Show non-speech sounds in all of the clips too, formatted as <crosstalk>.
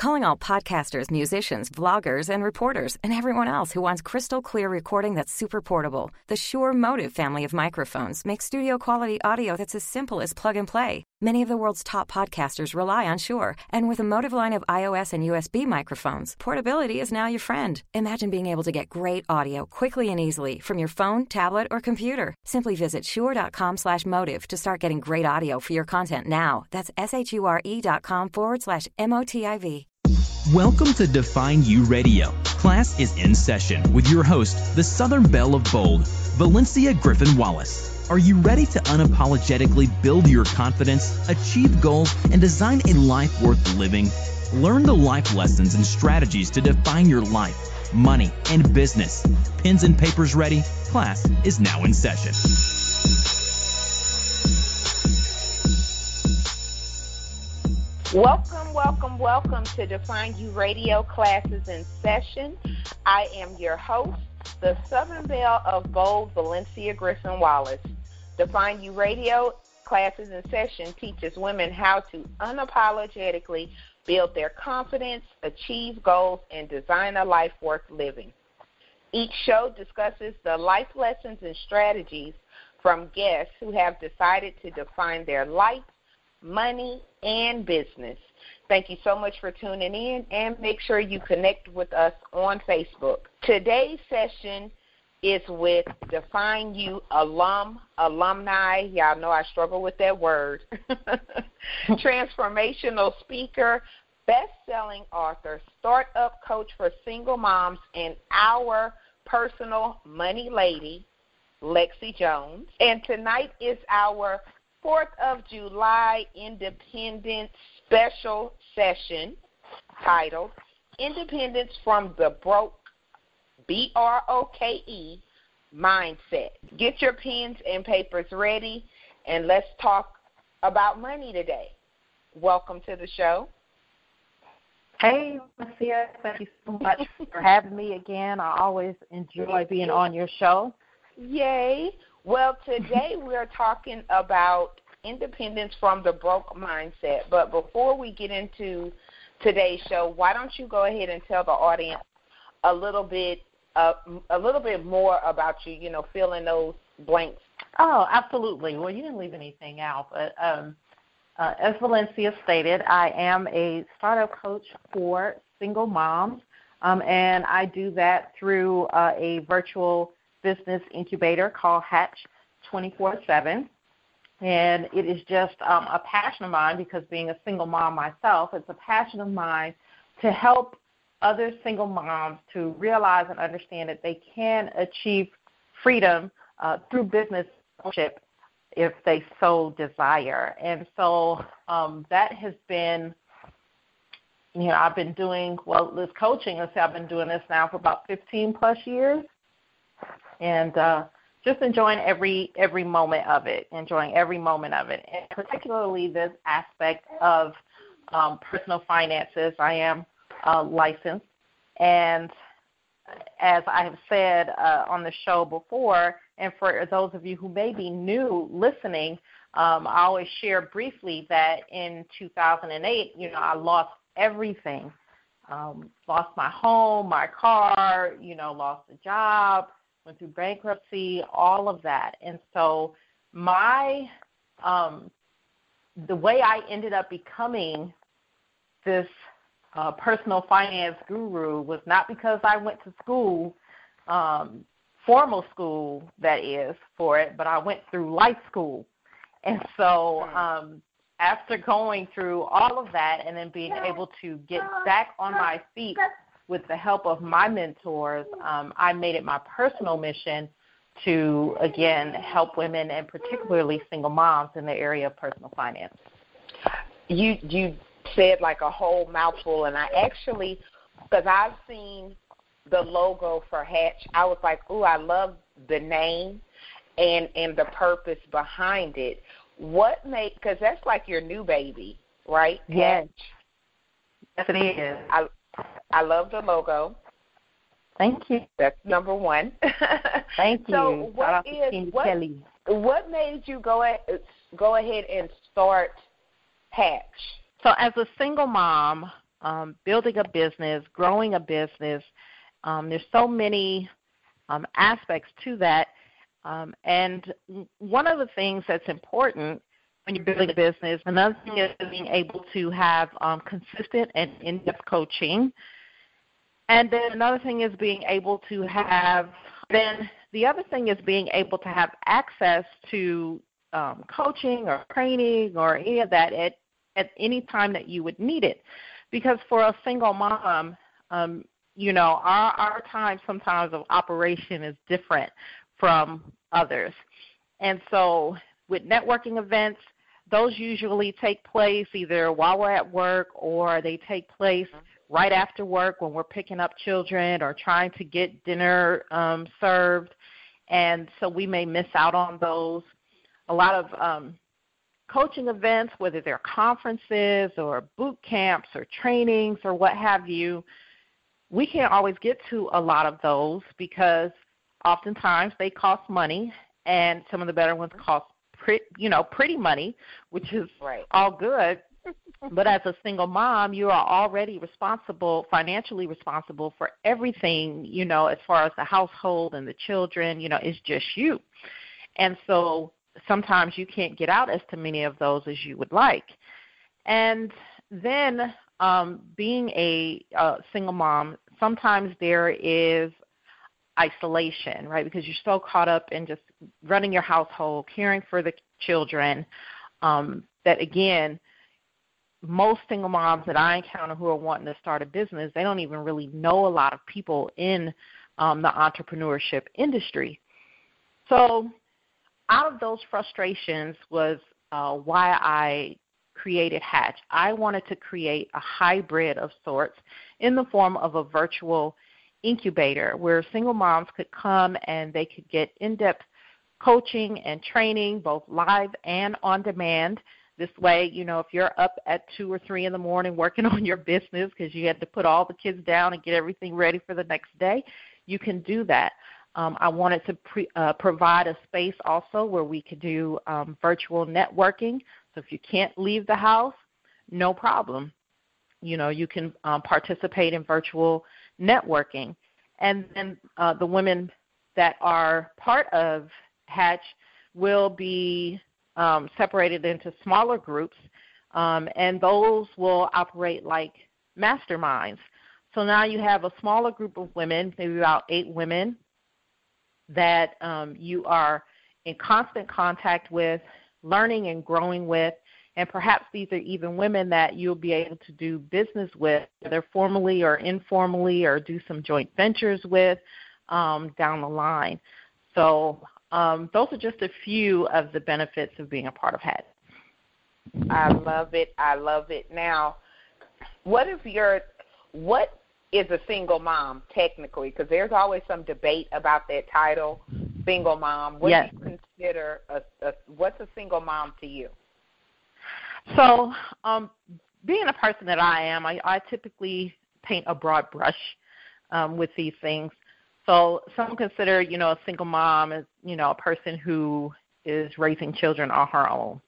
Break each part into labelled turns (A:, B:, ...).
A: Calling all podcasters, musicians, vloggers, and reporters, and everyone else who wants crystal clear recording that's super portable. The Shure MOTIV family of microphones makes studio quality audio that's as simple as plug and play. Many of the world's top podcasters rely on Shure, and with a MOTIV line of iOS and USB microphones, portability is now your friend. Imagine being able to get great audio quickly and easily from your phone, tablet, or computer. Simply visit shure.com/motiv to start getting great audio for your content now. That's s h u r e dot com forward slash m o t i v.
B: Welcome to Define U Radio. Class is in session with your host, the Southern Belle of Bold, Valencia Griffin Wallace. Are you ready to unapologetically build your confidence, achieve goals, and design a life worth living? Learn the life lessons and strategies to define your life, money, and business. Pens and papers ready? Class is now in session.
C: Welcome, welcome, welcome to Define U Radio classes in session. I am your host, the Southern Belle of Bold, Valencia Griffin Wallace. Define U Radio classes in session teaches women how to unapologetically build their confidence, achieve goals, and design a life worth living. Each show discusses the life lessons and strategies from guests who have decided to define their life money, and business. Thank you so much for tuning in and make sure you connect with us on Facebook. Today's session is with Define U alum, alumni. Y'all know I struggle with that word. <laughs> Transformational speaker, best-selling author, startup coach for single moms, and our personal money lady, Lexi Jones. And tonight is our 4th of July Independence Special Session titled Independence from the Broke, B R O K E, Mindset. Get your pens and papers ready and let's talk about money today. Welcome to the show.
D: Hey, Marcia, thank you so much for having me again. I always enjoy being on your show. <laughs>
C: Yay. Well, today we're talking about independence from the broke mindset. But before we get into today's show, why don't you go ahead and tell the audience a little bit uh, a little bit more about you, you know, fill in those blanks.
D: Oh, absolutely. Well, you didn't leave anything out, but um, uh, as Valencia stated, I am a startup coach for single moms, um, and I do that through uh, a virtual business incubator called Hatch 24 7. And it is just um, a passion of mine because being a single mom myself, it's a passion of mine to help other single moms to realize and understand that they can achieve freedom uh, through business ownership if they so desire. And so um, that has been, you know, I've been doing, well, this coaching, let's say I've been doing this now for about 15 plus years. And uh, just enjoying every every moment of it, enjoying every moment of it, and particularly this aspect of um, personal finances. I am uh, licensed, and as I have said uh, on the show before, and for those of you who may be new listening, um, I always share briefly that in 2008, you know, I lost everything. Um, lost my home, my car, you know, lost a job, went through bankruptcy, all of that. And so my um, the way I ended up becoming this uh, personal finance guru was not because I went to school, um, formal school that is for it, but I went through life school. And so hmm. um, after going through all of that and then being able to get back on my feet with the help of my mentors, um, I made it my personal mission to again help women and particularly single moms in the area of personal finance.
C: You you said like a whole mouthful, and I actually because I've seen the logo for Hatch, I was like, "Ooh, I love the name and and the purpose behind it." What made because that's like your new baby, right?
D: Yes. Yes, it is.
C: I I love the logo.
D: Thank you.
C: That's number one. <laughs>
D: Thank you.
C: So what is what, Kelly. what made you go ahead, go ahead and start Hatch?
D: So as a single mom, um, building a business, growing a business. Um, there's so many um, aspects to that. Um, and one of the things that's important when you're building a business, another thing is being able to have um, consistent and in-depth coaching. And then another thing is being able to have, then the other thing is being able to have access to um, coaching or training or any of that at, at any time that you would need it. Because for a single mom, um, you know, our, our time sometimes of operation is different from others. And so with networking events, those usually take place either while we're at work or they take place right after work when we're picking up children or trying to get dinner um, served. And so we may miss out on those. A lot of um, coaching events, whether they're conferences or boot camps or trainings or what have you, we can't always get to a lot of those because oftentimes they cost money and some of the better ones cost pretty, you know, pretty money, which is
C: right.
D: all good. <laughs> but as a single mom, you are already responsible, financially responsible for everything, you know, as far as the household and the children, you know, it's just you. And so sometimes you can't get out as to many of those as you would like. And then um, being a uh, single mom, sometimes there is isolation, right? Because you're so caught up in just running your household, caring for the children, um, that again, most single moms that I encounter who are wanting to start a business, they don't even really know a lot of people in um, the entrepreneurship industry. So, out of those frustrations was uh, why I created Hatch. I wanted to create a hybrid of sorts in the form of a virtual incubator where single moms could come and they could get in depth coaching and training, both live and on demand. This way, you know, if you're up at two or three in the morning working <laughs> on your business because you had to put all the kids down and get everything ready for the next day, you can do that. Um, I wanted to pre, uh, provide a space also where we could do um, virtual networking. So if you can't leave the house, no problem. You know, you can um, participate in virtual networking. And then uh, the women that are part of Hatch will be um, separated into smaller groups, um, and those will operate like masterminds. So now you have a smaller group of women, maybe about eight women, that um, you are in constant contact with, learning and growing with, and perhaps these are even women that you'll be able to do business with, whether formally or informally, or do some joint ventures with um, down the line. So um, those are just a few of the benefits of being a part of Hatch.
C: I love it. I love it. Now, what if you're what is a single mom technically? Because there's always some debate about that title, single mom. What
D: yes.
C: do you consider a, a what's a single mom to you?
D: So, um, being a person that I am, I, I typically paint a broad brush um, with these things. So, some consider, you know, a single mom as, you know, a person who is raising children on her own.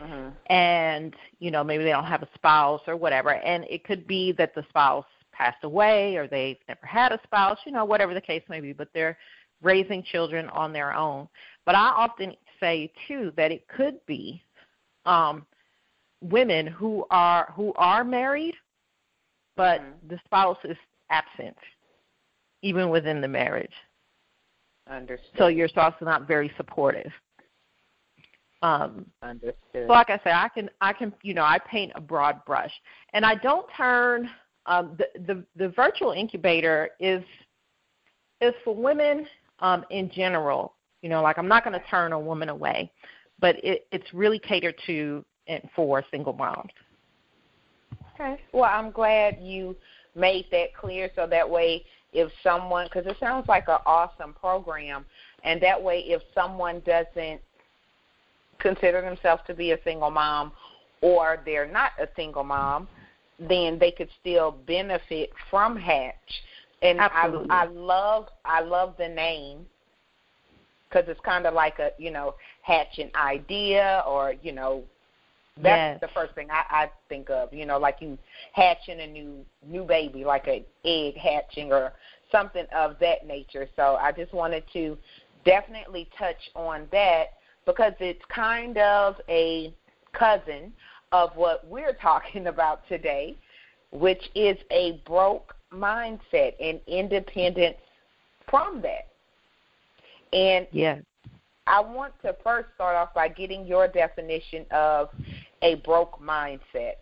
D: Mm-hmm. And, you know, maybe they don't have a spouse or whatever. And it could be that the spouse passed away or they've never had a spouse, you know, whatever the case may be, but they're raising children on their own. But I often say, too, that it could be um, women who are who are married, but mm-hmm. the spouse is absent, even within the marriage.
C: Understood.
D: So your spouse is not very supportive.
C: Um, Understood. So
D: like I say, I can I can you know I paint a broad brush, and I don't turn um, the the the virtual incubator is is for women um, in general. You know, like I'm not going to turn a woman away, but it, it's really catered to and for single moms.
C: Okay. Well, I'm glad you made that clear so that way if someone because it sounds like an awesome program and that way if someone doesn't consider themselves to be a single mom or they're not a single mom then they could still benefit from hatch and
D: Absolutely.
C: i i love i love the name because it's kind of like a you know hatch an idea or you know That's
D: yes.
C: the first thing I, I think of. You know, like you hatching a new new baby, like a egg hatching or something of that nature. So I just wanted to definitely touch on that because it's kind of a cousin of what we're <laughs> talking about today, which is a broke mindset and independence from that. And
D: yes.
C: I want to first start off by getting your definition of a broke mindset.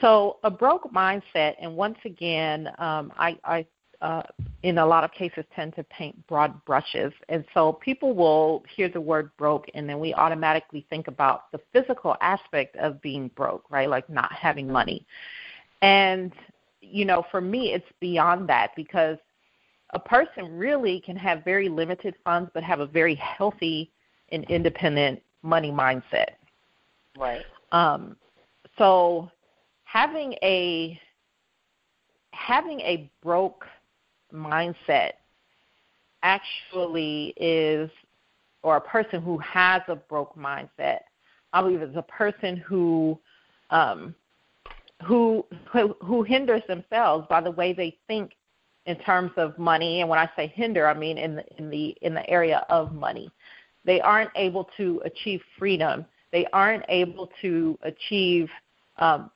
D: So a broke mindset, and once again, um, I, I uh, in a lot of cases tend to paint broad brushes, and so people will hear the word broke, and then we automatically think about the physical aspect of being broke, right? Like not having money, and you know, for me, it's beyond that because a person really can have very limited funds but have a very healthy and independent money mindset.
C: Right.
D: Um, so having a having a broke mindset actually is or a person who has a broke mindset i believe is a person who um who who, who hinders themselves by the way they think in terms of money and when i say hinder i mean in the in the in the area of money they aren't able to achieve freedom they aren't able to achieve um,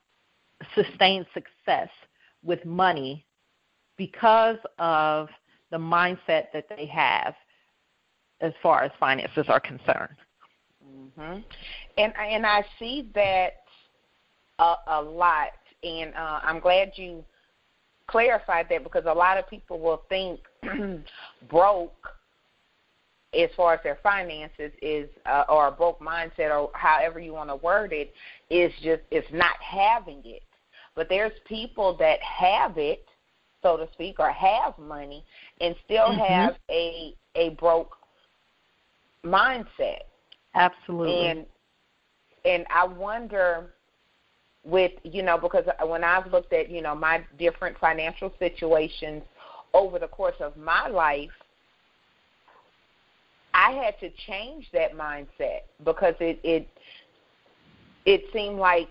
D: sustained success with money because of the mindset that they have as far as finances are concerned.
C: Mm-hmm. And and I see that a, a lot, and uh, I'm glad you clarified that because a lot of people will think <clears throat> broke as far as their finances is uh, or a broke mindset or however you want to word it is just it's not having it. But there's people that have it so to speak or have money and still
D: mm-hmm.
C: have a a broke mindset.
D: Absolutely.
C: And and i wonder with you know because when i've looked at you know my different financial situations over the course of my life I had to change that mindset because it it it seemed like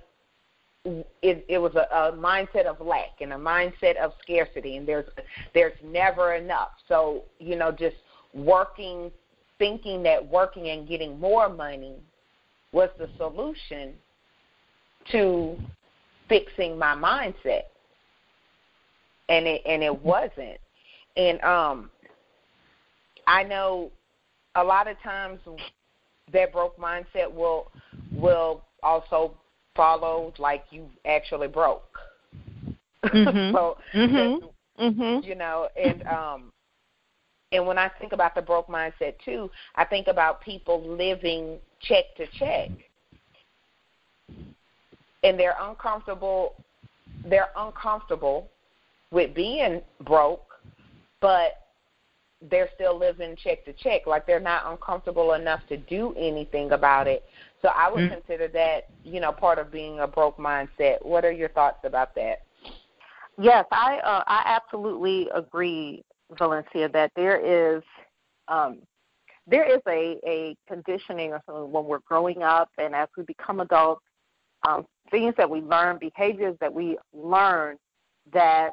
C: it, it was a, a mindset of lack and a mindset of scarcity, and there's there's never enough. So you know, just working, thinking that working and getting more money was the solution to fixing my mindset, and it and it wasn't. And um, I know a lot of times that broke mindset will will also follow like you actually broke.
D: Mm-hmm. <laughs>
C: so
D: mm-hmm. Mm-hmm.
C: you know, and um and when I think about the broke mindset too, I think about people living check to check. And they're uncomfortable they're uncomfortable with being broke, but they're still living check to check. Like they're not uncomfortable enough to do anything about it. So I would mm-hmm. consider that, you know, part of being a broke mindset. What are your thoughts about that?
D: Yes, I uh, I absolutely agree, Valencia, that there is um, there is a, a conditioning or something when we're growing up and as we become adults, um, things that we learn, behaviors that we learn that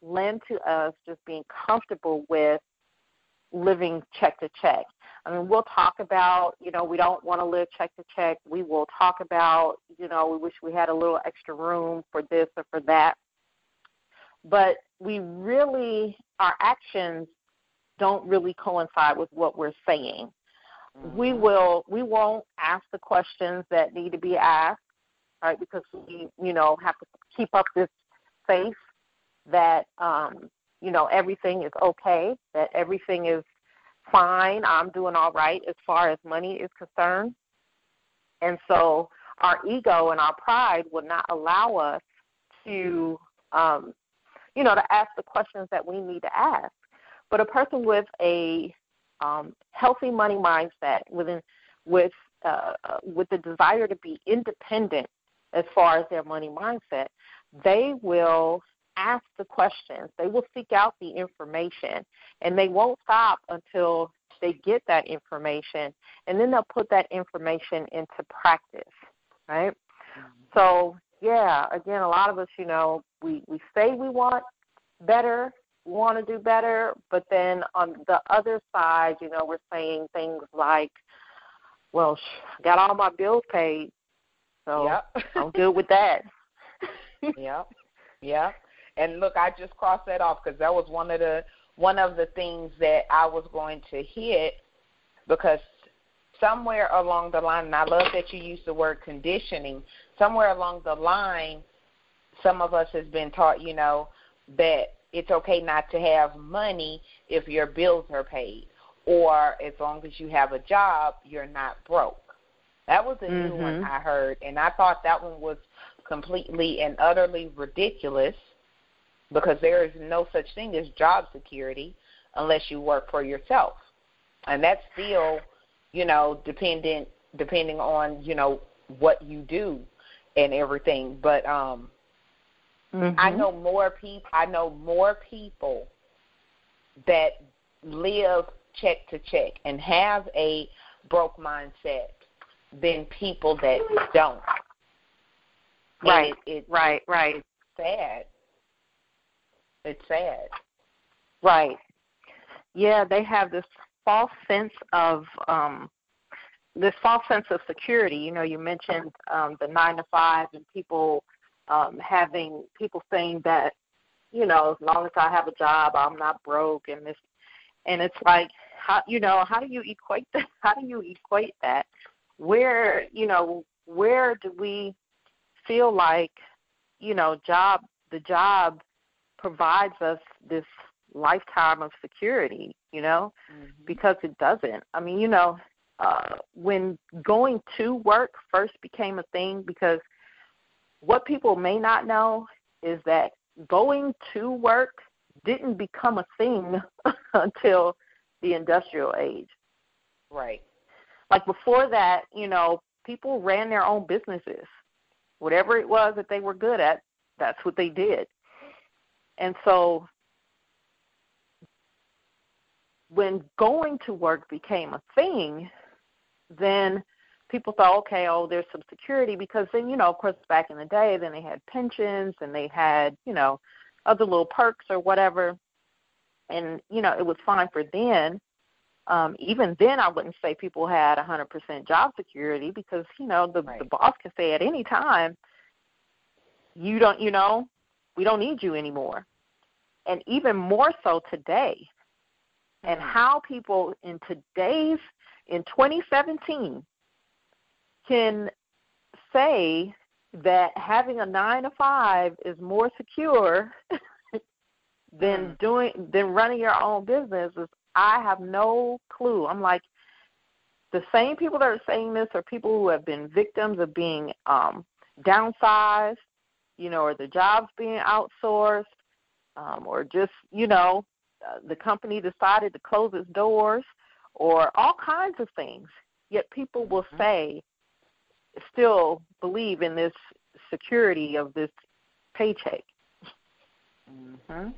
D: lend to us just being comfortable with living check to check. I mean, we'll talk about, you know, we don't want to live check to check. We will talk about, you know, we wish we had a little extra room for this or for that. But we really, our actions don't really coincide with what we're saying. Mm-hmm. We will, we won't ask the questions that need to be asked, right? Because we, you know, have to keep up this faith that um, you know everything is okay, that everything is fine, I'm doing all right as far as money is concerned. And so our ego and our pride will not allow us to um, you know, to ask the questions that we need to ask. But a person with a um, healthy money mindset, within, with uh, with the desire to be independent as far as their money mindset, they will ask the questions. They will seek out the information, and they won't stop until they get that information and then they'll put that information into practice, right? Mm-hmm. So yeah, again, a lot of us, you know, we we say we want better, want to do better, but then on the other side, you know, we're saying things like, "Well, sh- got all my bills paid, so
C: yep.
D: I'm good with that." <laughs>
C: yep. yeah. And look, I just crossed that off because that was one of the one of the things that I was going to hit because somewhere along the line, and I love that you use the word conditioning. Somewhere along the line, some of us has been taught, you know, that it's okay not to have money if your bills are paid, or as long as you have a job, you're not broke. That was a
D: mm-hmm.
C: new one mm-hmm. I heard, and I thought that one was completely and utterly ridiculous because there is no such thing as job security unless you work for yourself. And that's still, you know, dependent depending on, you know, what you do and everything. But um mm-hmm. I know more people I know more people that live check to check and have a broke mindset than people that don't.
D: Right.
C: It, it,
D: right, right.
C: It's sad. It's sad.
D: Right. Yeah, they have this false sense of um this false sense of security. You know, you mentioned um the nine to five and people um having people saying that, you know, as long as I have a job I'm not broke and this and it's like how you know, how do you equate that <laughs> how do you equate that? Where, you know, where do we feel like, you know, job the job provides us this lifetime of security, you know, mm-hmm. because it doesn't. I mean, you know, uh, when going to work first became a thing, because what people may not know is that going to work didn't become a thing <laughs> until the industrial age.
C: Right.
D: Like before that, you know, people ran their own businesses. Whatever it was that they were good at, that's what they did. And so when going to work became a thing, then people thought, okay, oh, there's some security because then, you know, of course, back in the day, then they had pensions and they had, you know, other little perks or whatever. And, you know, it was fine for then. Um, even then, I wouldn't say people had 100% job security because, you know, the,
C: right.
D: the boss can say at any time, you don't, you know, we don't need you anymore. And even more so today, and mm-hmm. how people in today's, in 2017, can say that having a nine to five is more secure <laughs> than mm. doing than running your own business is I have no clue. I'm like the same people that are saying this are people who have been victims of being um downsized you know, or the jobs being outsourced, um, or just, you know, uh, the company decided to close its doors, or all kinds of things. Yet people will mm-hmm. say, still believe in this security of this paycheck.
C: Mm-hmm.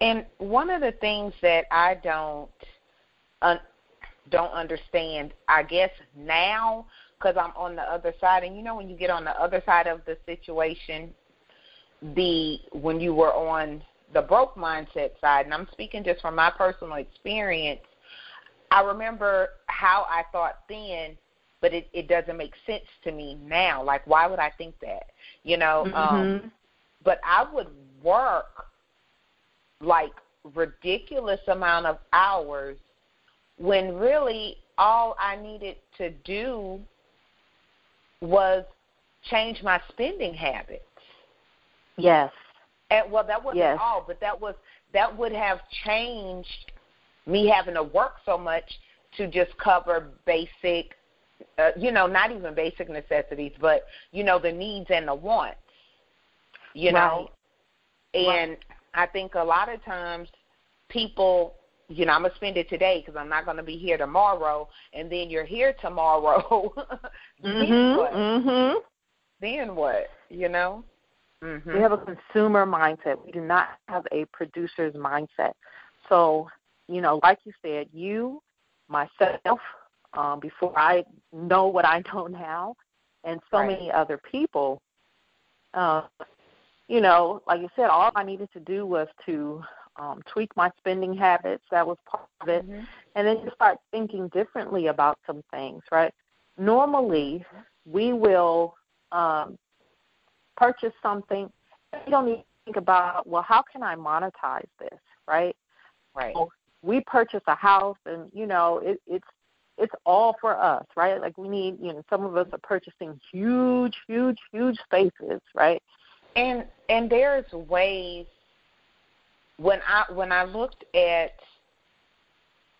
C: And one of the things that I don't uh, don't understand, I guess now because I'm on the other side. And you know, when you get on the other side of the situation, the when you were on the broke mindset side, and I'm speaking just from my personal experience, I remember how I thought then, but it, it doesn't make sense to me now. Like, why would I think that? You know,
D: mm-hmm.
C: um, but I would work like ridiculous amount of hours when really all I needed to do was change my spending habits.
D: Yes.
C: And well, that wasn't
D: yes.
C: all, but that was that would have changed me having to work so much to just cover basic, uh, you know, not even basic necessities, but you know the needs and the wants. You know,
D: right.
C: and
D: right.
C: I think a lot of times people you know, I'm gonna spend it today because I'm not gonna be here tomorrow, and then you're here tomorrow. <laughs> then
D: mhm.
C: what?
D: Mhm.
C: Then what? You know. Mm-hmm.
D: We have a consumer mindset. We do not have a producer's mindset. So, you know, like you said, you myself um, before I know what I <laughs> know now, and so
C: right.
D: many other people. Uh, you know, like you said, all I needed to do was to um, tweak my spending habits. That was part of it,
C: mm-hmm.
D: and then just start thinking differently about some things. Right? Normally, we will um, purchase something. We don't need to think about, well, how can I monetize this? Right?
C: Right.
D: So we purchase a house, and you know, it, it's it's all for us, right? Like we need, you know, some of us are purchasing huge, huge, huge spaces, right?
C: And and there's ways when I when I looked at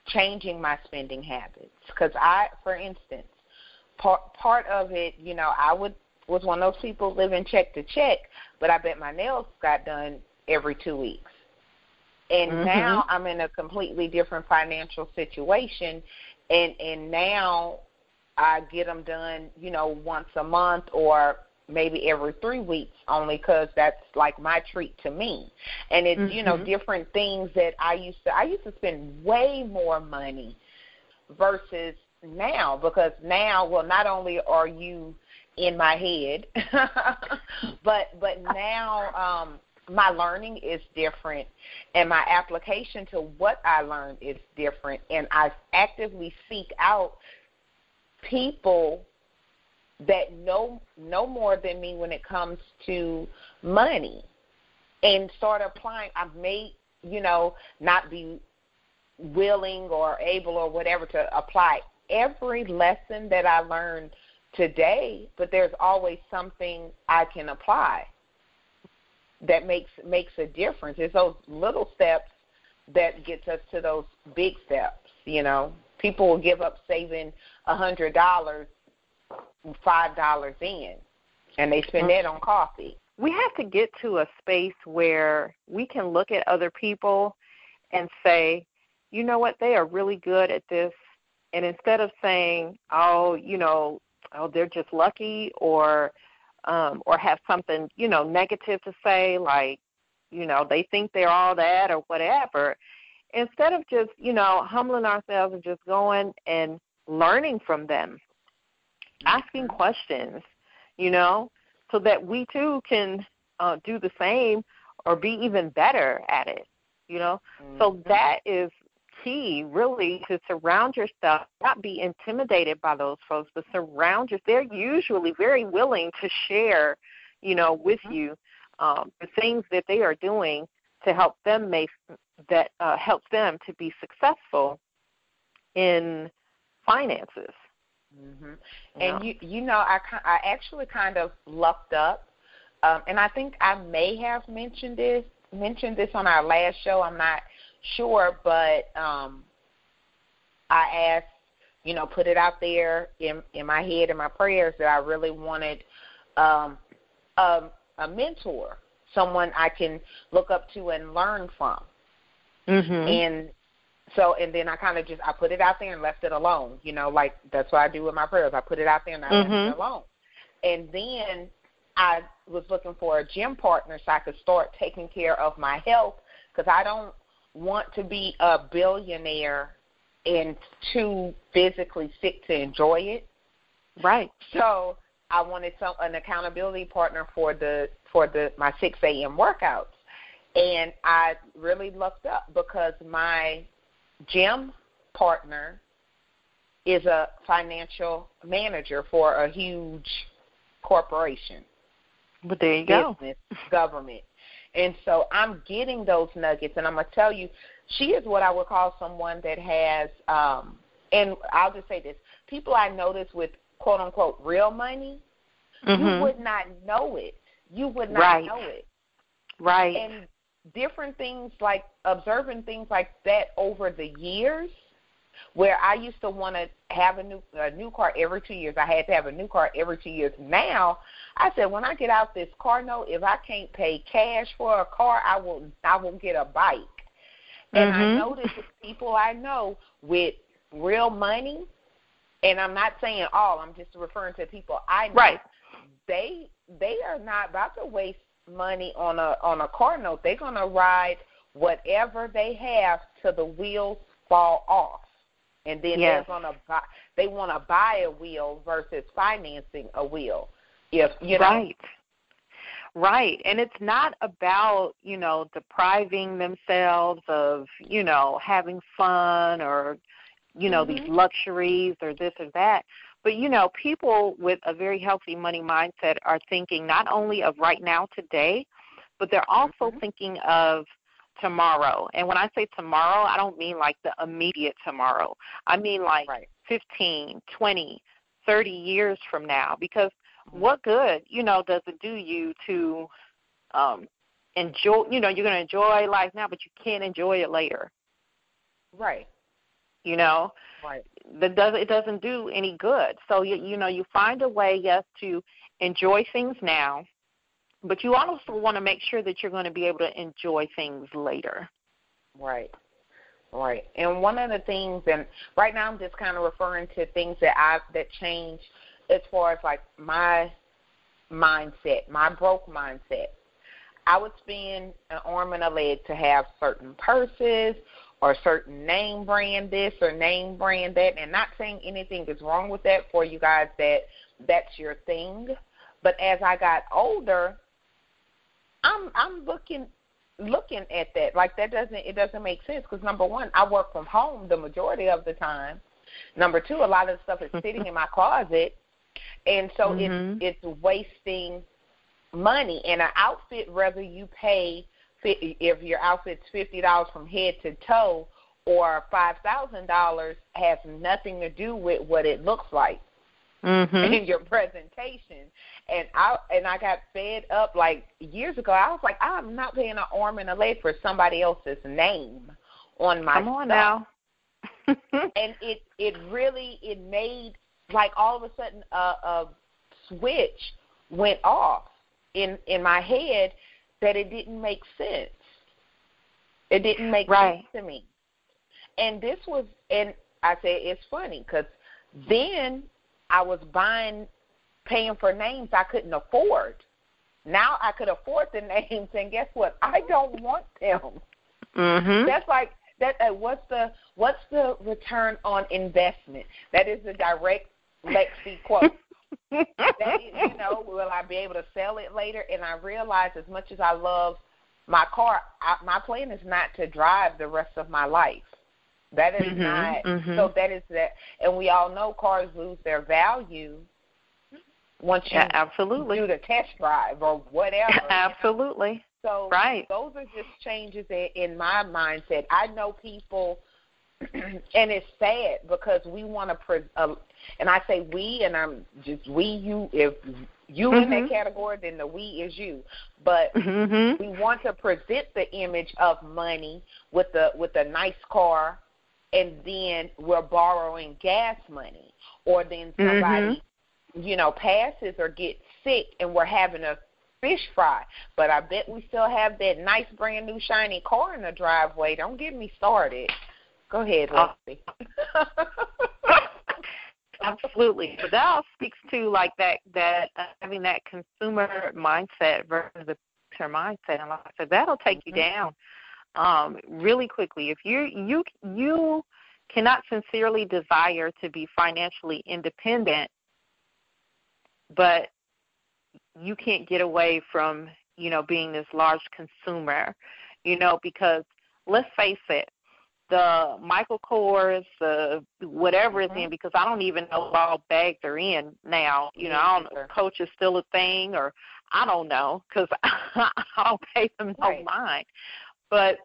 C: changing my spending habits because I, for instance, part part of it, you know, I would was one of those people living check to check, but I bet my nails got done every two weeks. And
D: mm-hmm.
C: now I'm in a completely different financial situation, and and now I get them done, you know, once a month or maybe every three weeks only because that's like my treat to me and it's
D: mm-hmm.
C: you know mm-hmm. different things that i used to i used to spend way more money versus now because now well not only are you in my head <laughs> but but now um my learning is different and my application to what I learned is different and I actively seek out people that know know more than me when it comes to money and start applying I may, you know, not be willing or able or whatever to apply every lesson that I learned today, but there's always something I can apply that makes makes a difference. It's those little steps that gets us to those big steps. You know, people will give up saving a hundred dollars, five dollars in, and they spend that on coffee.
D: We have to get to a space where we can look at other people and say, you know what, they are really good at this. And instead of saying, oh, you know, oh, they're just lucky, or um, or have something, you know, negative to say, like, you know, they think they're all that or whatever. Instead of just, you know, humbling ourselves and just going and learning from them, asking questions, you know, so that we too can uh, do the same or be even better at it, you know. Mm-hmm. So that is key, really, to surround yourself, not be intimidated by those folks, but surround yourself. They're usually very willing to share, you know, with mm-hmm. you um, the things that they are doing to help them make that uh, helps them to be successful in finances.
C: Mm-hmm. And you you know I I actually kind of lucked up, um, and I think I may have mentioned this mentioned this on our last show. I'm not sure, but um, I asked, you know, put it out there in in my head and my prayers that I really wanted um, a, a mentor, someone I can look up to and learn from.
D: Mm-hmm.
C: And so, and then I kind of just I put it out there and left it alone. You know, like that's what I do with my prayers. I put it out there and I
D: mm-hmm.
C: left it alone. And then I was looking for a gym partner so I could start taking care of my health because I don't want to be a billionaire and too physically sick to enjoy it.
D: Right.
C: So I wanted some an accountability partner for the for the my six AM workouts. And I really lucked up because my gym partner is a financial manager for a huge corporation.
D: But there you
C: business, go. government. And so I'm getting those nuggets, and I'm gonna tell you, she is what I would call someone that has. um And I'll just say this: people I notice with quote unquote real money,
D: mm-hmm.
C: you would not know it. You would not
D: right.
C: know it.
D: Right.
C: And different things like observing things like that over the years where I used to want to have a new a new car every two years. I had to have a new car every two years. Now, I said when I get out this car note, if I can't pay cash for a car, I will I will get a bike. And
D: mm-hmm.
C: I notice people I know with real money, and I'm not saying all. I'm just referring to people I know.
D: Right.
C: They they are not about to waste money on a on a car note. They're gonna ride whatever they have till the wheels fall off. and then
D: yes.
C: they're gonna buy. They want to buy a wheel versus financing a wheel. If you know,
D: right. Right. And it's not about, you know, depriving themselves of, you know, having fun or, you know,
C: mm-hmm.
D: these luxuries or this or that. But, you know, people with a very healthy money mindset are thinking not only of right now, today, but they're also
C: mm-hmm.
D: thinking of tomorrow. And when I say tomorrow, I don't mean like the immediate tomorrow. I mean like
C: right.
D: 15, 20, 30 years from now because
C: Mm-hmm.
D: what good, you know, does it do you to um enjoy, you know, you're going to enjoy life now but you can't enjoy it later.
C: Right.
D: You know?
C: Right.
D: That does it doesn't do any good. So you you know, you find a way yes to enjoy things now, but you also want to make sure that you're going to be able to enjoy things later.
C: Right. Right. And one of the things, and right now I'm just kind of referring to things that I that change as far as like my mindset, my broke mindset. I would spend an arm and a leg to have certain purses or certain name brand this or name brand that and not saying anything is wrong with that for you guys that that's your thing. But as I got older, I'm I'm looking looking at that like that doesn't it doesn't make sense because number one I work from home the majority of the time. Number two, a lot of the stuff is sitting in my <laughs> closet and so
D: mm-hmm.
C: it's it's wasting money. And an outfit, whether you pay if your outfit's fifty dollars from head to toe or five thousand dollars, has nothing to do with what it looks like
D: mm-hmm. <laughs>
C: in your presentation. And I and I got fed up like years ago. I was like, I'm not paying an arm and a leg for somebody else's name on my
D: Come on now. <laughs>
C: and it it really it made like all of a sudden a, a switch went off in in my head that it didn't make sense. It didn't make
D: right.
C: sense to me. And this was, and I said it's funny because then I was buying, paying for names I couldn't afford. Now I could afford the <laughs> names, and guess what? I don't want them.
D: Mm-hmm.
C: That's like that. Uh, what's the what's the return on investment? That is the direct Lexi quote. That is, you know, will I be able to sell it later? And I realize as much as I love my car, I, my plan is not to drive the rest of my life. That is
D: mm-hmm,
C: not.
D: Mm-hmm.
C: So that is that, and we all know cars lose their value once you
D: yeah, absolutely.
C: do the test drive or whatever. <laughs>
D: absolutely.
C: You know? So
D: right.
C: those are just changes in, in my mindset. I know people, <clears throat> and it's sad because we want to. Pre- uh, and I say we, and I'm just we, you. If you
D: mm-hmm.
C: in that category, then the we is you. But
D: mm-hmm.
C: we want to present the image of money with the with a nice car, and then we're borrowing gas money, or then somebody,
D: mm-hmm.
C: you know, passes or gets sick, and we're having a fish fry. But I bet we still have that nice brand new shiny car in the driveway. Don't get me started. Go ahead, Lexi. <laughs>
D: Absolutely, but that all speaks to like that that uh, having that consumer mindset versus the producer mindset, and like I said, that'll take
C: mm-hmm.
D: you down um, really quickly. If you you you cannot sincerely desire to be financially independent, but you can't get away from you know being this large consumer, you know, because let's face it, the Michael Kors, the whatever
C: mm-hmm.
D: is in, because I don't even know what all bags are in now. You know, I don't know if Coach is still a thing, or I don't know because <laughs> I don't pay them no
C: right.
D: mind. But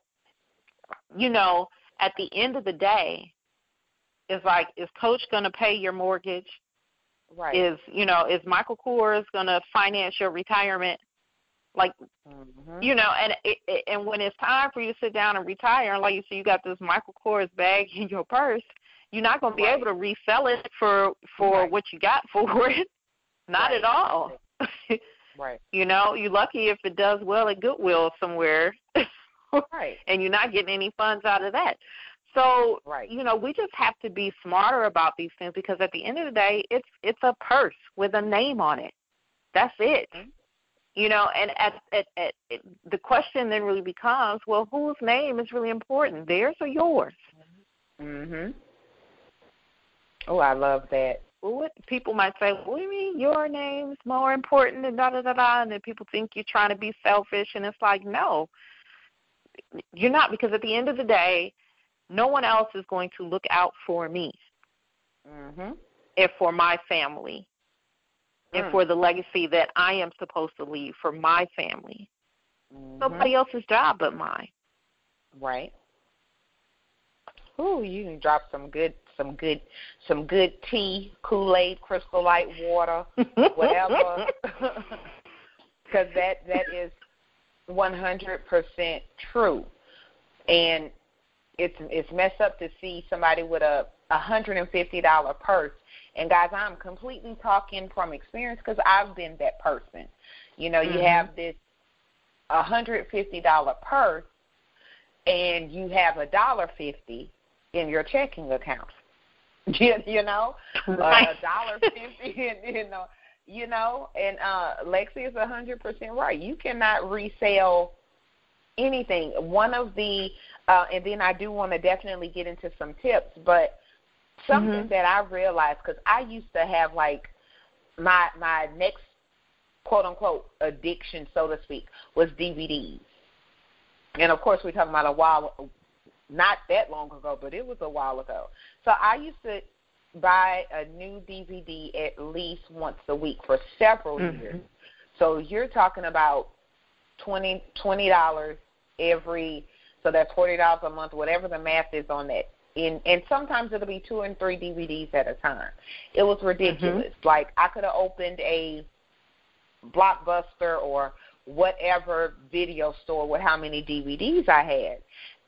D: you know, at the end of the day, it's like, is Coach going to pay your mortgage?
C: Right.
D: Is you know, is Michael Kors going to finance your retirement? Like,
C: mm-hmm.
D: you know, and it, it, and when it's time for you to sit down and retire, and like you say, you got this Michael Kors bag <laughs> in your purse, you're not going to be
C: right.
D: able to resell it for for
C: right.
D: what you got <laughs> for it. Not
C: right.
D: at all. <laughs>
C: right.
D: You know, you're lucky if it does well at Goodwill somewhere.
C: right.
D: And you're not getting any funds out of that. So,
C: right.
D: you know, we just have to be smarter about these things because at the end of the day, it's it's a purse with a name on it. That's it.
C: Mm-hmm.
D: You know, and at, at, at, the question then really becomes, well, whose name is really important, theirs or yours?
C: Mhm. Oh, I love that.
D: What people might say, what do you mean your name's more important than da da da da and then people think you're trying to be selfish and it's like, no. You're not because at the end of the day, no one else is going to look out for me.
C: Mhm.
D: And for my family. And
C: Mm.
D: for the legacy that I am supposed to leave for my family.
C: Mhm.
D: Nobody else's job but mine.
C: Right. Ooh, you can drop some good, some good, some good tea, Kool Aid, Crystal Light water, <laughs> whatever. <laughs> Because that that is one hundred percent true, and it's it's messed up to see somebody with a a hundred and fifty dollar purse. And guys, I'm completely talking from experience because I've been that person. You know, you
D: Mhm.
C: have this a hundred fifty dollar purse, and you have a dollar fifty in your checking account. <laughs> You, you know, a dollar <laughs> fifty, and you know, you know, and uh Lexi is a hundred percent right. You cannot resell anything. One of the, uh and then I do want to definitely get into some tips, but something
D: Mhm.
C: that I realized because I used to have like my my next quote unquote addiction, so to speak, was DVDs. And of course, we're talking about a while, not that long ago, but it was a while ago. So I used to buy a new DVD at least once a week for several
D: Mhm.
C: years. So you're talking about twenty twenty dollars every. So that's forty dollars a month, whatever the math is on that. In, and sometimes it'll be two and three DVDs at a time. It was ridiculous. Like I could have opened a blockbuster or whatever video store with how many DVDs I had.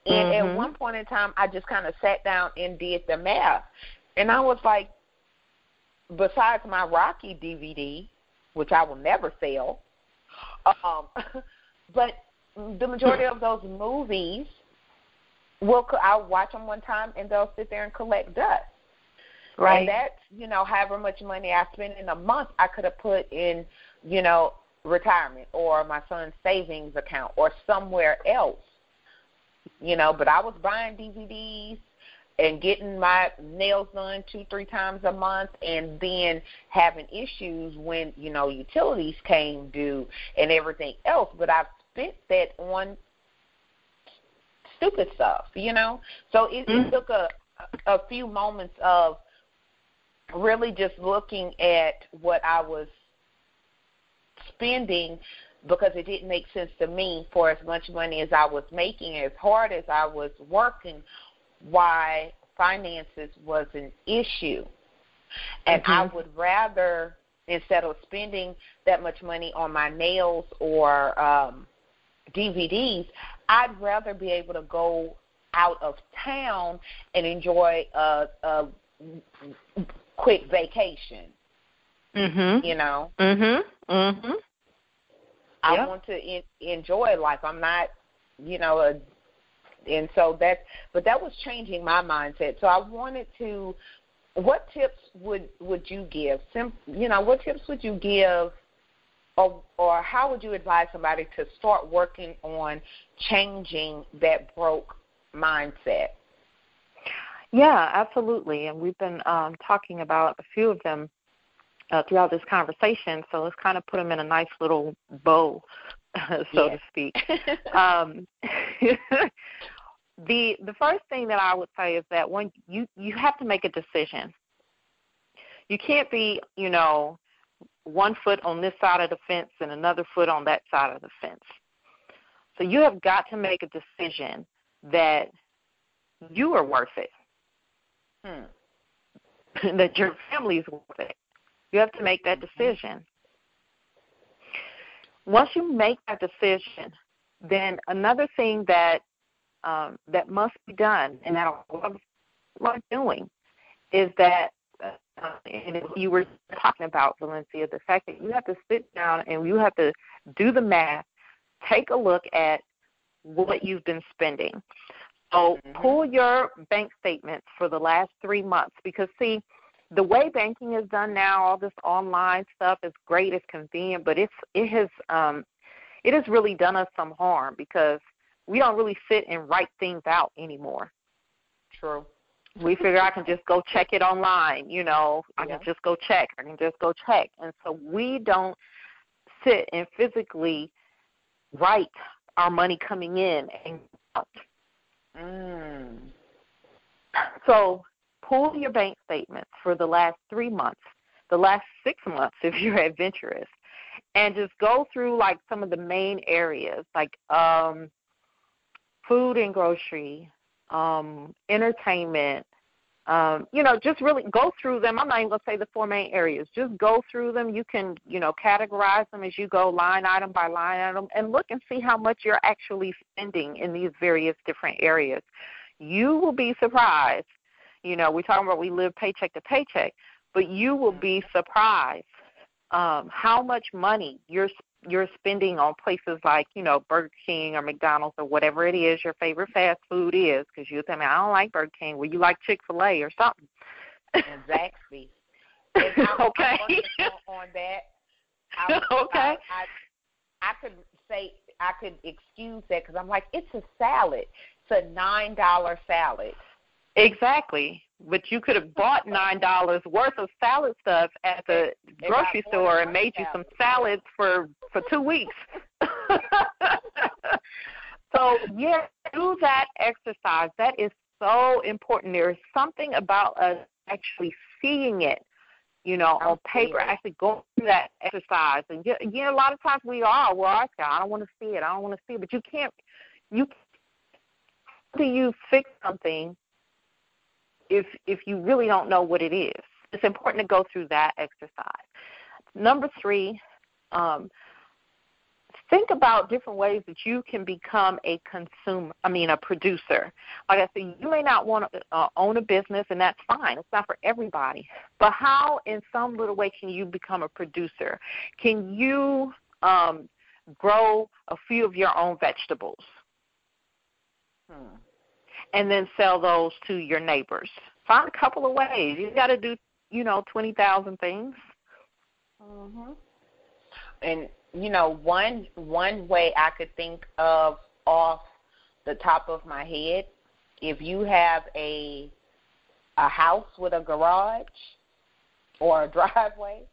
C: And
D: Mhm.
C: at one point in time, I just kind of sat down and did the math. And I was like, besides my Rocky DVD, which I will never sell, <laughs> um, <laughs> but the majority of those movies, will I'll watch them one time and they'll sit there and collect dust.
D: Right.
C: And that's, you know, however much money I spend in a month, I could have put in, you know, retirement or my son's savings account or somewhere else. You know, but I was buying DVDs and getting my nails done two, three times a month and then having issues when, you know, utilities came due and everything else. But I've spent that on stupid stuff, you know? So it,
D: Mhm.
C: it took a a few moments of really just looking at what I was spending because it didn't make sense to me for as much money as I was making, as hard as I was working, why finances was an issue. And I
D: Mhm.
C: would rather, instead of spending that much money on my nails or um, DVDs, I'd rather be able to go out of town and enjoy a, a quick vacation.
D: Mhm.
C: You know,
D: Mhm. Mhm.
C: I
D: Yep.
C: want to in, enjoy life. I'm not, you know, a, and so that. But that was changing my mindset. So I wanted to. What tips would would you give? Sim, you know, what tips would you give, or or how would you advise somebody to start working on changing that broke mindset?
D: Yeah, absolutely. And we've been um, talking about a few of them uh, throughout this conversation. So let's kind of put them in a nice little bow, <laughs> so to speak. <laughs> um, <laughs> the the first thing that I would say is that when you you have to make a decision. You can't be, you know, one foot on this side of the fence and another foot on that side of the fence. So you have got to make a decision that you are worth it,
C: Hmm. <laughs>
D: that your family is worth it. You have to make that decision. Once you make that decision, then another thing that um, that must be done, and that of people are doing, is that, and it- you were talking about Valencia, the fact that you have to sit down and you have to do the math, take a look at what you've been spending. So
C: Mhm.
D: pull your bank statements for the last three months because see, the way banking is done now, all this online stuff is great, it's convenient, but it's it has um it has really done us some harm because we don't really sit and write things out anymore.
C: True.
D: We figure I can just go check it online. You know, I
C: Yeah.
D: can just go check. I can just go check. And so we don't sit and physically write our money coming in and out.
C: Mm.
D: So pull your bank statements for the last three months, the last six months <laughs> if you're adventurous, and just go through like some of the main areas like um, food and grocery, um, entertainment. Um, you know, just really go through them. I'm not even gonna say the four main areas. Just go through them. You can, you know, categorize them as you go, line item by line item, and look and see how much you're actually spending in these various different areas. You will be surprised you know, we're talking about we live paycheck to paycheck, but you will be surprised um, how much money you're you're spending on places like you know Burger King or McDonald's or whatever it is your favorite fast food is. Because you tell me I don't like Burger King, well you like Chick Fil A or something.
C: Exactly. <laughs>
D: Okay.
C: On that. I, <laughs>
D: okay.
C: I, I, I could say I could excuse that because I'm like it's a salad. It's a nine dollar salad.
D: Exactly. But you could have bought nine dollars worth of salad stuff at the grocery store and made you some salads for for two weeks. <laughs> so yeah, do that exercise. That is so important. There is something about us actually seeing it, you know, on paper, actually going through that exercise. And you, you know, a lot of times we are, well, I I don't want to see it. I don't want to see it. But you can't. You how do you fix something if if you really don't know what it is. It's important to go through that exercise. Number three, um, think about different ways that you can become a consumer. I mean, a producer. Like I said, you may not want to uh, own a business, and that's fine. It's not for everybody. But how, in some little way, can you become a producer? Can you um, grow a few of your own vegetables?
C: Hmm.
D: And then sell those to your neighbors. Find a couple of ways. You got to do, you know, twenty thousand things.
C: Mhm. And you know, one one way I could think of off the top of my head, if you have a a house with a garage or a <laughs> driveway,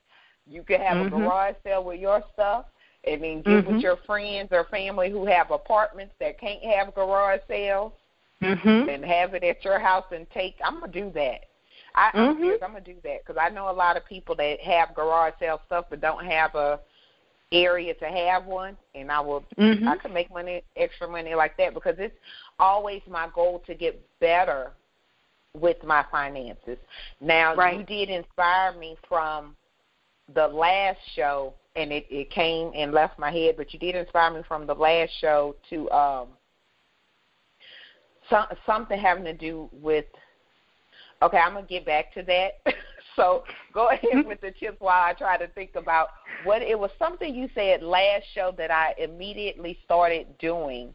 C: you could have
D: Mhm.
C: a garage sale with your stuff and then get
D: Mhm.
C: with your friends or family who have apartments that can't have garage sales
D: Mhm.
C: and have it at your house and take. I'm gonna do that. I, I'm
D: Mhm.
C: serious. I'm gonna do that because I know a lot of people that have garage sale stuff but don't have a area to have one, and I will. I
D: Mhm.
C: can make money, extra money like that because it's always my goal to get better with my finances. Now,
D: Right.
C: you did inspire me from the last show, and it, it came and left my head, but you did inspire me from the last show to um some, something having to do with. Okay, I'm gonna get back to that. <laughs> so go mm-hmm. ahead with the tips while I try to think about what it was. Something you said last show that I immediately started doing,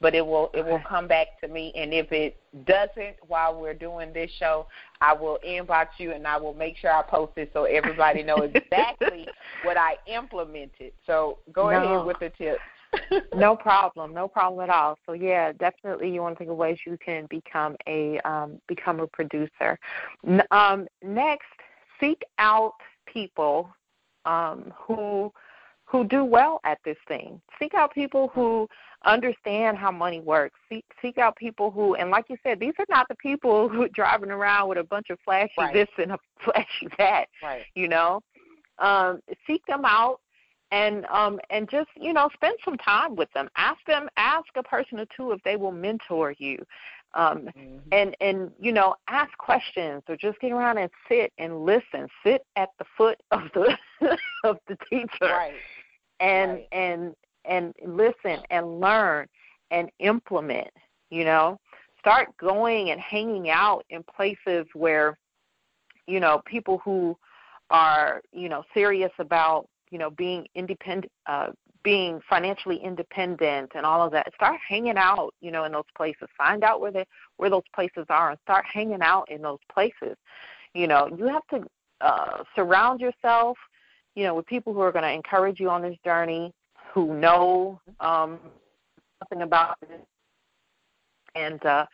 C: but it will it will come back to me. And if it doesn't while we're doing this show, I will inbox you and I will make sure I post it so everybody know <laughs> exactly what I implemented. So go
D: No.
C: ahead with the tips.
D: No problem, no problem at all. So yeah, definitely you want to think of ways you can become a um, become a producer. N- um, next, seek out people um, who who do well at this thing. Seek out people who understand how money works. Seek seek out people who, and like you said, these are not the people <laughs> who are driving around with a bunch of flashy
C: Right.
D: this and a <laughs> flashy that.
C: right.
D: You know, um, seek them out and um and just you know spend some time with them ask them ask a person or two if they will mentor you um
C: Mhm.
D: and and you know ask questions or just get around and sit and listen sit at the foot <laughs> of the of the teacher
C: Right.
D: and
C: Right.
D: and and listen and learn and implement you know start going and hanging out in places where you know people who are you know serious about you know being independent uh being financially independent and all of that start hanging out you know in those places. Find out where they where those places are and start hanging out in those places. You know you have to uh surround yourself you know with people who are going to encourage you on this journey who know um something about it and uh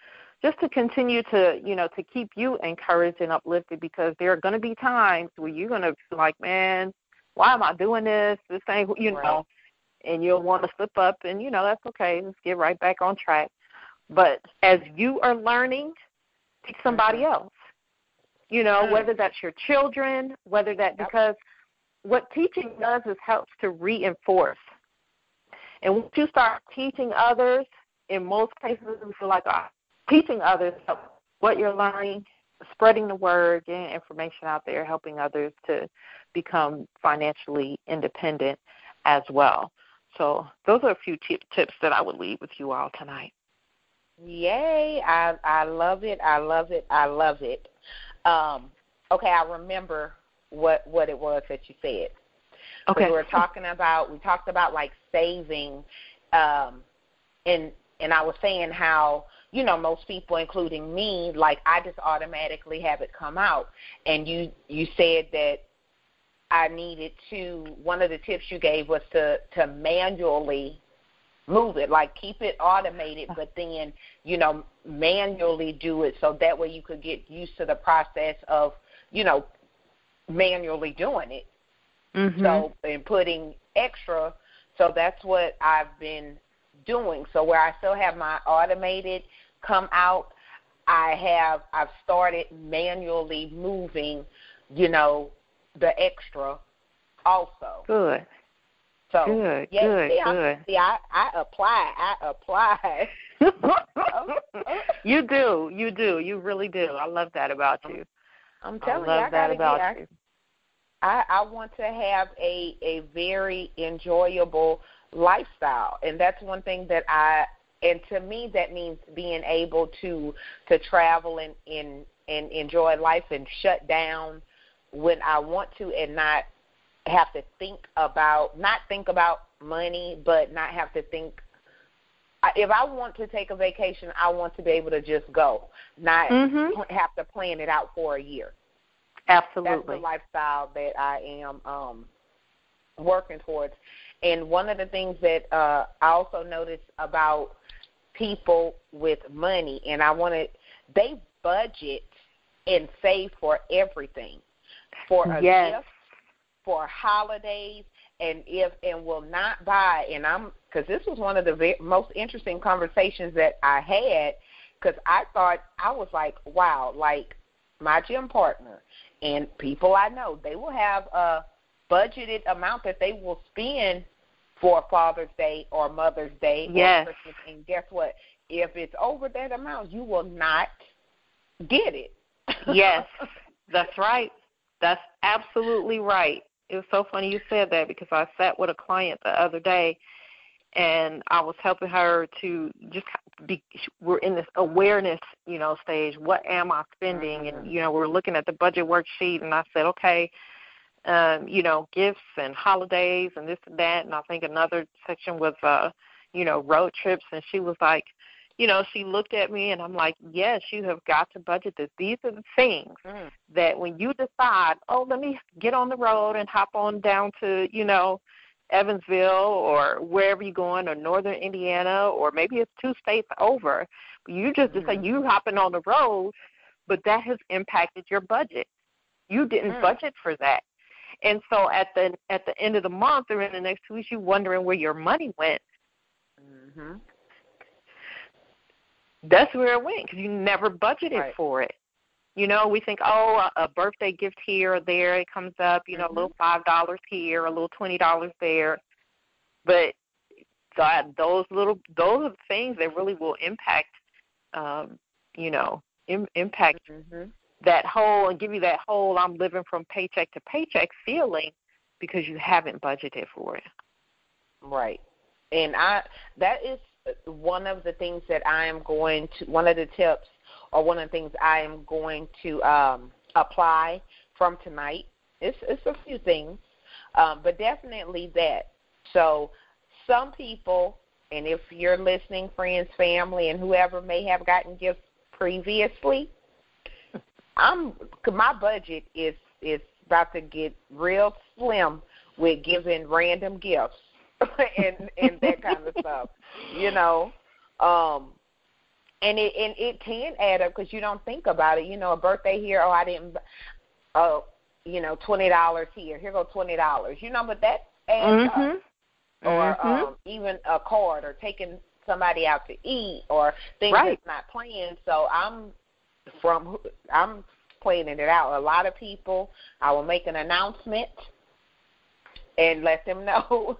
D: just to continue to you know to keep you encouraged and uplifted because there are going to be times where you're going to be like man why am i doing this? This ain't you
C: right.
D: know and you'll want to slip up and you know that's okay. Let's get right back on track. But as you are learning teach somebody
C: mm-hmm.
D: else. You know
C: mm-hmm.
D: whether that's your children whether that because what teaching does is helps to reinforce. And once you start teaching others in most cases we feel like uh, teaching others what you're learning spreading the word getting information out there helping others to become financially independent as well so those are a few tips that I would leave with you all tonight.
C: Yay! I I love it. I love it. I love it. Um, okay, I remember what what it was that you said.
D: Okay.
C: We were talking about we talked about like saving, um, and and I was saying how you know most people, including me, like I just automatically have it come out. And you you said that I needed to one of the tips you gave was to to manually move it like keep it automated but then you know manually do it so that way you could get used to the process of you know manually doing it
D: mm-hmm.
C: so and putting extra so that's what I've been doing so where I still have my automated come out I have I've started manually moving you know the extra also.
D: Good.
C: So
D: good,
C: yeah,
D: good,
C: see,
D: good.
C: I, see, I, I apply, I apply. <laughs>
D: you do, you do, you really do. I love that about you.
C: I'm telling
D: I love
C: you, I
D: that about
C: get,
D: you.
C: I, I want to have a a very enjoyable lifestyle, and that's one thing that I and to me that means being able to to travel and and and enjoy life and shut down when I want to and not have to think about not think about money, but not have to think. If I want to take a vacation, I want to be able to just go, not
D: mm-hmm.
C: have to plan it out for a year.
D: Absolutely,
C: that's the lifestyle that I am um, working towards. And one of the things that uh, I also noticed about people with money, and I want wanted they budget and save for everything for a
D: yes.
C: gift, for holidays, and if and will not buy. And I'm because this was one of the very, most interesting conversations that I had because I thought I was like, wow, like my gym partner and people I know, they will have a budgeted amount that they will spend for Father's Day or Mother's Day
D: yes.
C: or Christmas. And guess what? If it's over that amount, you will not get it.
D: yes, <laughs> that's right. That's absolutely right. It was so funny you said that because I sat with a client the other day and I was helping her to just be we're in this awareness, you know, stage. What am I spending? And mm-hmm. you know, we're looking at the budget worksheet and I said, "Okay, um, you know, gifts and holidays and this and that." And I think another section was uh, you know, road trips and she was like, you know, she looked at me and I'm like, yes, you have got to budget this. These are the things
C: mm.
D: that when you decide, oh, let me get on the road and hop on down to, you know, Evansville or wherever you're going or northern Indiana or maybe it's two states over. You just
C: mm.
D: decide you hopping on the road, but that has impacted your budget. You didn't
C: mm.
D: budget for that. And so at the at the end of the month or in the next two weeks, you're wondering where your money went.
C: Mm-hmm
D: that's where it went because you never budgeted
C: right.
D: for it. You know, we think, oh, a, a birthday gift here or there, it comes up, you know,
C: mm-hmm.
D: a little five dollars here, a little twenty dollars there, but God, those little those are the things that really will impact, um, you know, Im- impact
C: mm-hmm.
D: That whole and give you that whole I'm living from paycheck to paycheck feeling because you haven't budgeted for it.
C: Right, and I that is one of the things that I am going to, one of the tips or one of the things I am going to um, apply from tonight. It's, it's a few things, um, but definitely that. So some people, and if you're listening, friends, family, and whoever may have gotten gifts previously, I'm my budget is is about to get real slim with giving random gifts <laughs> and and that kind of stuff. You know, um, and it and it can add up because you don't think about it. You know, a birthday here. Oh, I didn't. Oh, you know, twenty dollars here. Here go twenty dollars. You know, but that adds
D: mm-hmm.
C: up. Or
D: Mhm.
C: um, even a card, or taking somebody out to eat, or things
D: Right.
C: that's not planned. So I'm from I'm planning it out. A lot of people, I will make an announcement and let them <laughs> know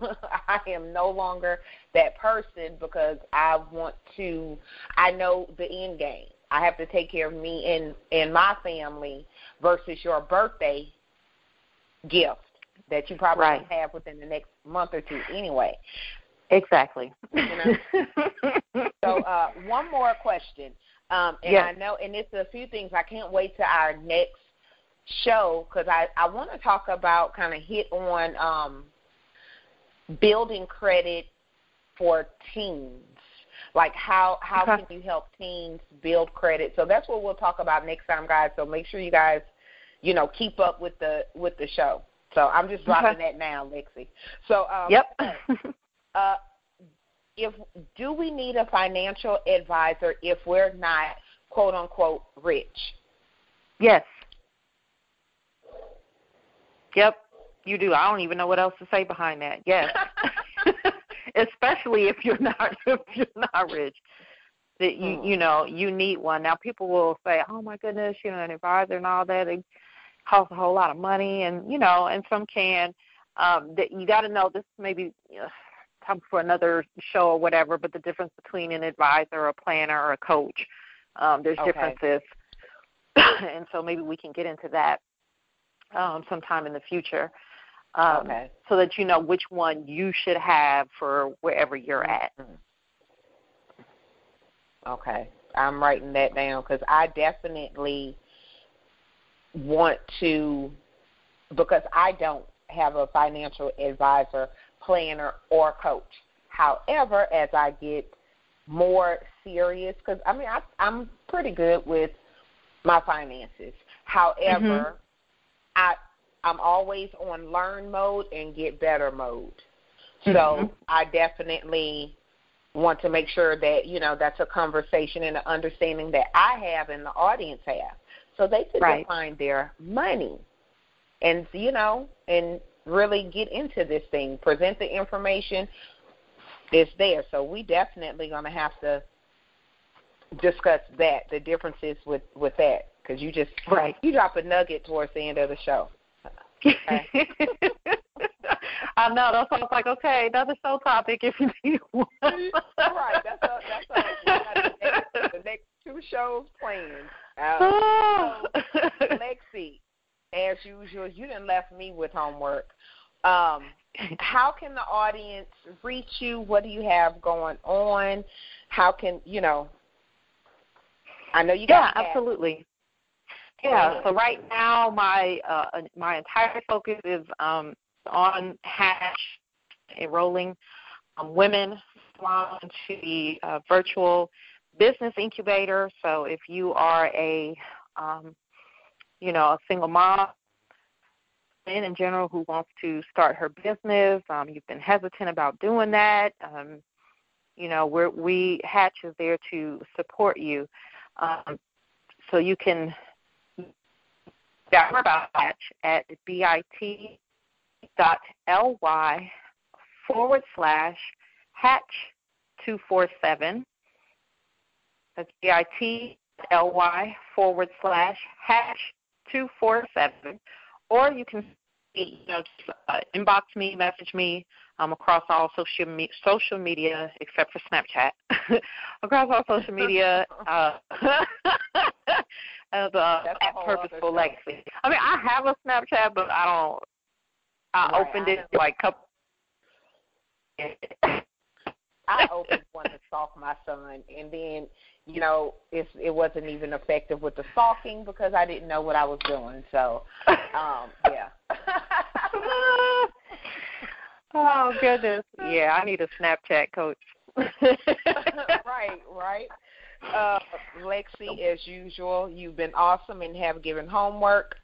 C: I am no longer that person because I want to I know the end game. I have to take care of me and and my family versus your birthday gift that you probably
D: Right.
C: have within the next month or two anyway.
D: Exactly. <laughs>
C: So uh, one more question, um, and
D: Yes.
C: I know, and it's a few things. I can't wait to our next show because I I want to talk about kind of hit on um, building credit for teens. Like how how
D: Okay.
C: can you help teens build credit? So that's what we'll talk about next time, guys. So make sure you guys, you know, keep up with the with the show. So I'm just dropping that now, Lexi. So um,
D: yep.
C: uh, if do we need a financial advisor if we're not quote unquote rich?
D: yes. Yep. You do. I don't even know what else to say behind that. Yes. <laughs> <laughs> Especially if you're not <laughs> if you're not rich. That you
C: Hmm.
D: you know, you need one. Now people will say, Oh my goodness, you know, an advisor and all that it costs a whole lot of money and you know, and some can. Um that you gotta know this maybe for another show or whatever, but the difference between an advisor, a planner, or a coach. Um, there's
C: Okay.
D: differences. <coughs> and so maybe we can get into that um, sometime in the future. Um,
C: Okay.
D: So that you know which one you should have for wherever you're at.
C: Okay. I'm writing that down because I definitely want to, because I don't have a financial advisor, planner, or coach. However, as I get more serious, because I mean, I, I'm pretty good with my finances. However, I I'm always on learn mode and get better mode. So
D: Mhm.
C: I definitely want to make sure that you know that's a conversation and an understanding that I have and the audience have, so they can
D: Right.
C: define their money, and you know, and really get into this thing. Present the information. It's there, so we definitely going to have to discuss that the differences with with that because you just
D: Right.
C: you drop a nugget towards the end of the show. Okay. <laughs>
D: I know. That's why I was like, okay, another show topic if you need one.
C: right. That's a, that's a, we got the, next, the next two shows planned. Uh, <laughs>
D: Oh.
C: Lexi, as usual, you didn't left me with homework. Um, how can the audience reach you? What do you have going on? How can you know? I know you
D: yeah, absolutely. Yeah. So right now, my uh, my entire focus is um, on Hatch enrolling um, women into the uh, virtual business incubator. So if you are a um, you know a single mom in in general who wants to start her business, um, you've been hesitant about doing that. Um, you know, we're, we Hatch is there to support you. Um, so you can download about Hatch at bit dot ly forward slash hatch two four seven. That's bit ly forward slash hatch two four seven. Or you can you know just, uh, inbox me, message me um, across all social me- social media except for Snapchat. <laughs> across all social media <laughs> uh, <laughs> as uh, at Purposeful Legacy. I mean, I have a Snapchat, but I don't. I
C: Right,
D: opened
C: I
D: it like couple.
C: I opened one to stalk my son, and then you know it it wasn't even effective with the stalking because I didn't know what I was doing. So, um, yeah. <laughs>
D: oh goodness! Yeah, I need a Snapchat coach. <laughs>
C: right, right. Uh, Lexi, as usual, you've been awesome and have given homework.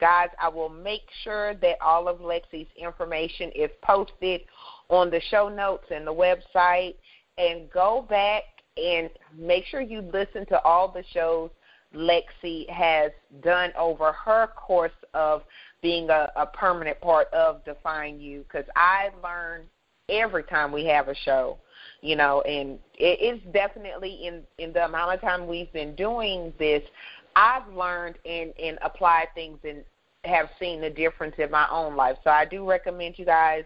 C: Guys, I will make sure that all of Lexi's information is posted on the show notes and the website. And go back and make sure you listen to all the shows Lexi has done over her course of being a, a permanent part of Define U because I learn every time we have a show, you know, and it, it's definitely in in the amount of time we've been doing this, I've learned and and applied things and have seen the difference in my own life. So I do recommend you guys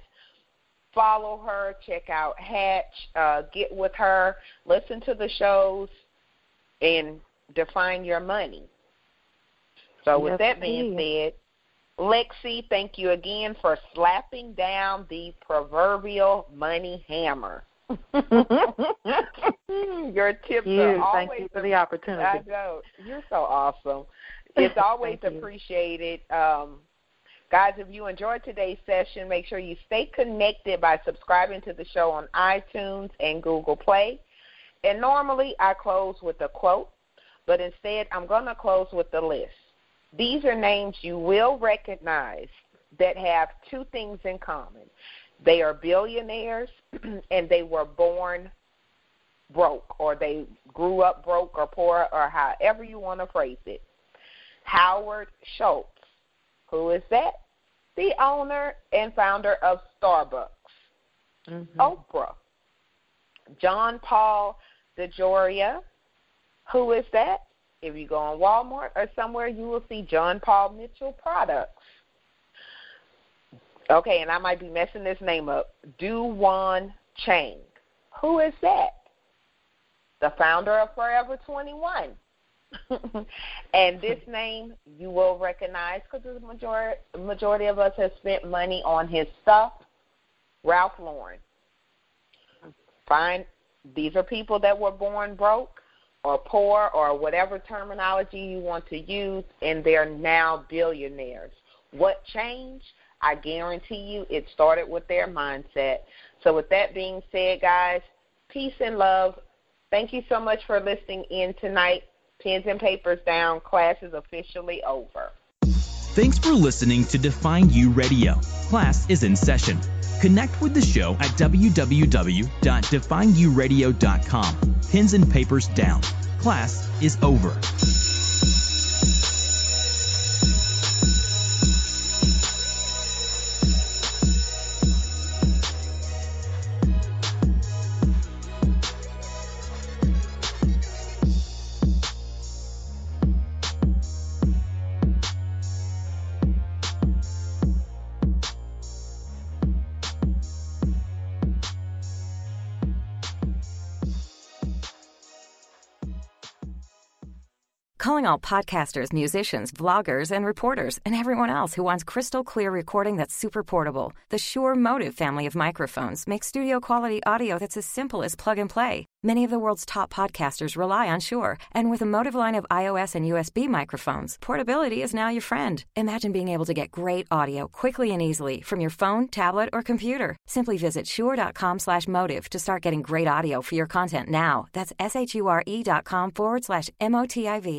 C: follow her, check out Hatch, uh, get with her, listen to the shows, and define your money. So with that being said, Lexi, thank you again for slapping down the proverbial money hammer. <laughs> Your tips
D: you.
C: are always
D: thank you for the opportunity. I
C: know you're so awesome. It's <laughs> always appreciated. Um, guys, if you enjoyed today's session, make sure you stay connected by subscribing to the show on iTunes and Google Play. And normally I close with a quote, but instead I'm going to close with the list. These are names you will recognize that have two things in common. They are billionaires <clears throat> and they were born broke or they grew up broke or poor or however you want to phrase it. Howard Schultz. Who is that? The owner and founder of Starbucks. Mm-hmm. Oprah. John Paul DeJoria. Who is that? If you go on Walmart or somewhere, you will see John Paul Mitchell products. Okay, and I might be messing this name up. Do Won Chang. Who is that? The founder of Forever 21. <laughs> and this name you will recognize because the majority, majority of us have spent money on his stuff. Ralph Lauren. Fine. These are people that were born broke or poor or whatever terminology you want to use, and they're now billionaires. What changed? I guarantee you it started with their mindset. So, with that being said, guys, peace and love. Thank you so much for listening in tonight. Pens and papers down. Class is officially over.
B: Thanks for listening to Define U Radio. Class is in session. Connect with the show at www.defineyouradio.com. Pens and papers down. Class is over.
A: Calling all podcasters, musicians, vloggers, and reporters, and everyone else who wants crystal clear recording that's super portable. The Shure MOTIV family of microphones makes studio quality audio that's as simple as plug and play. Many of the world's top podcasters rely on Shure, and with a MOTIV line of iOS and USB microphones, portability is now your friend. Imagine being able to get great audio quickly and easily from your phone, tablet, or computer. Simply visit shure.com/motiv to start getting great audio for your content now. That's s h u r e dot com forward slash m o t i v.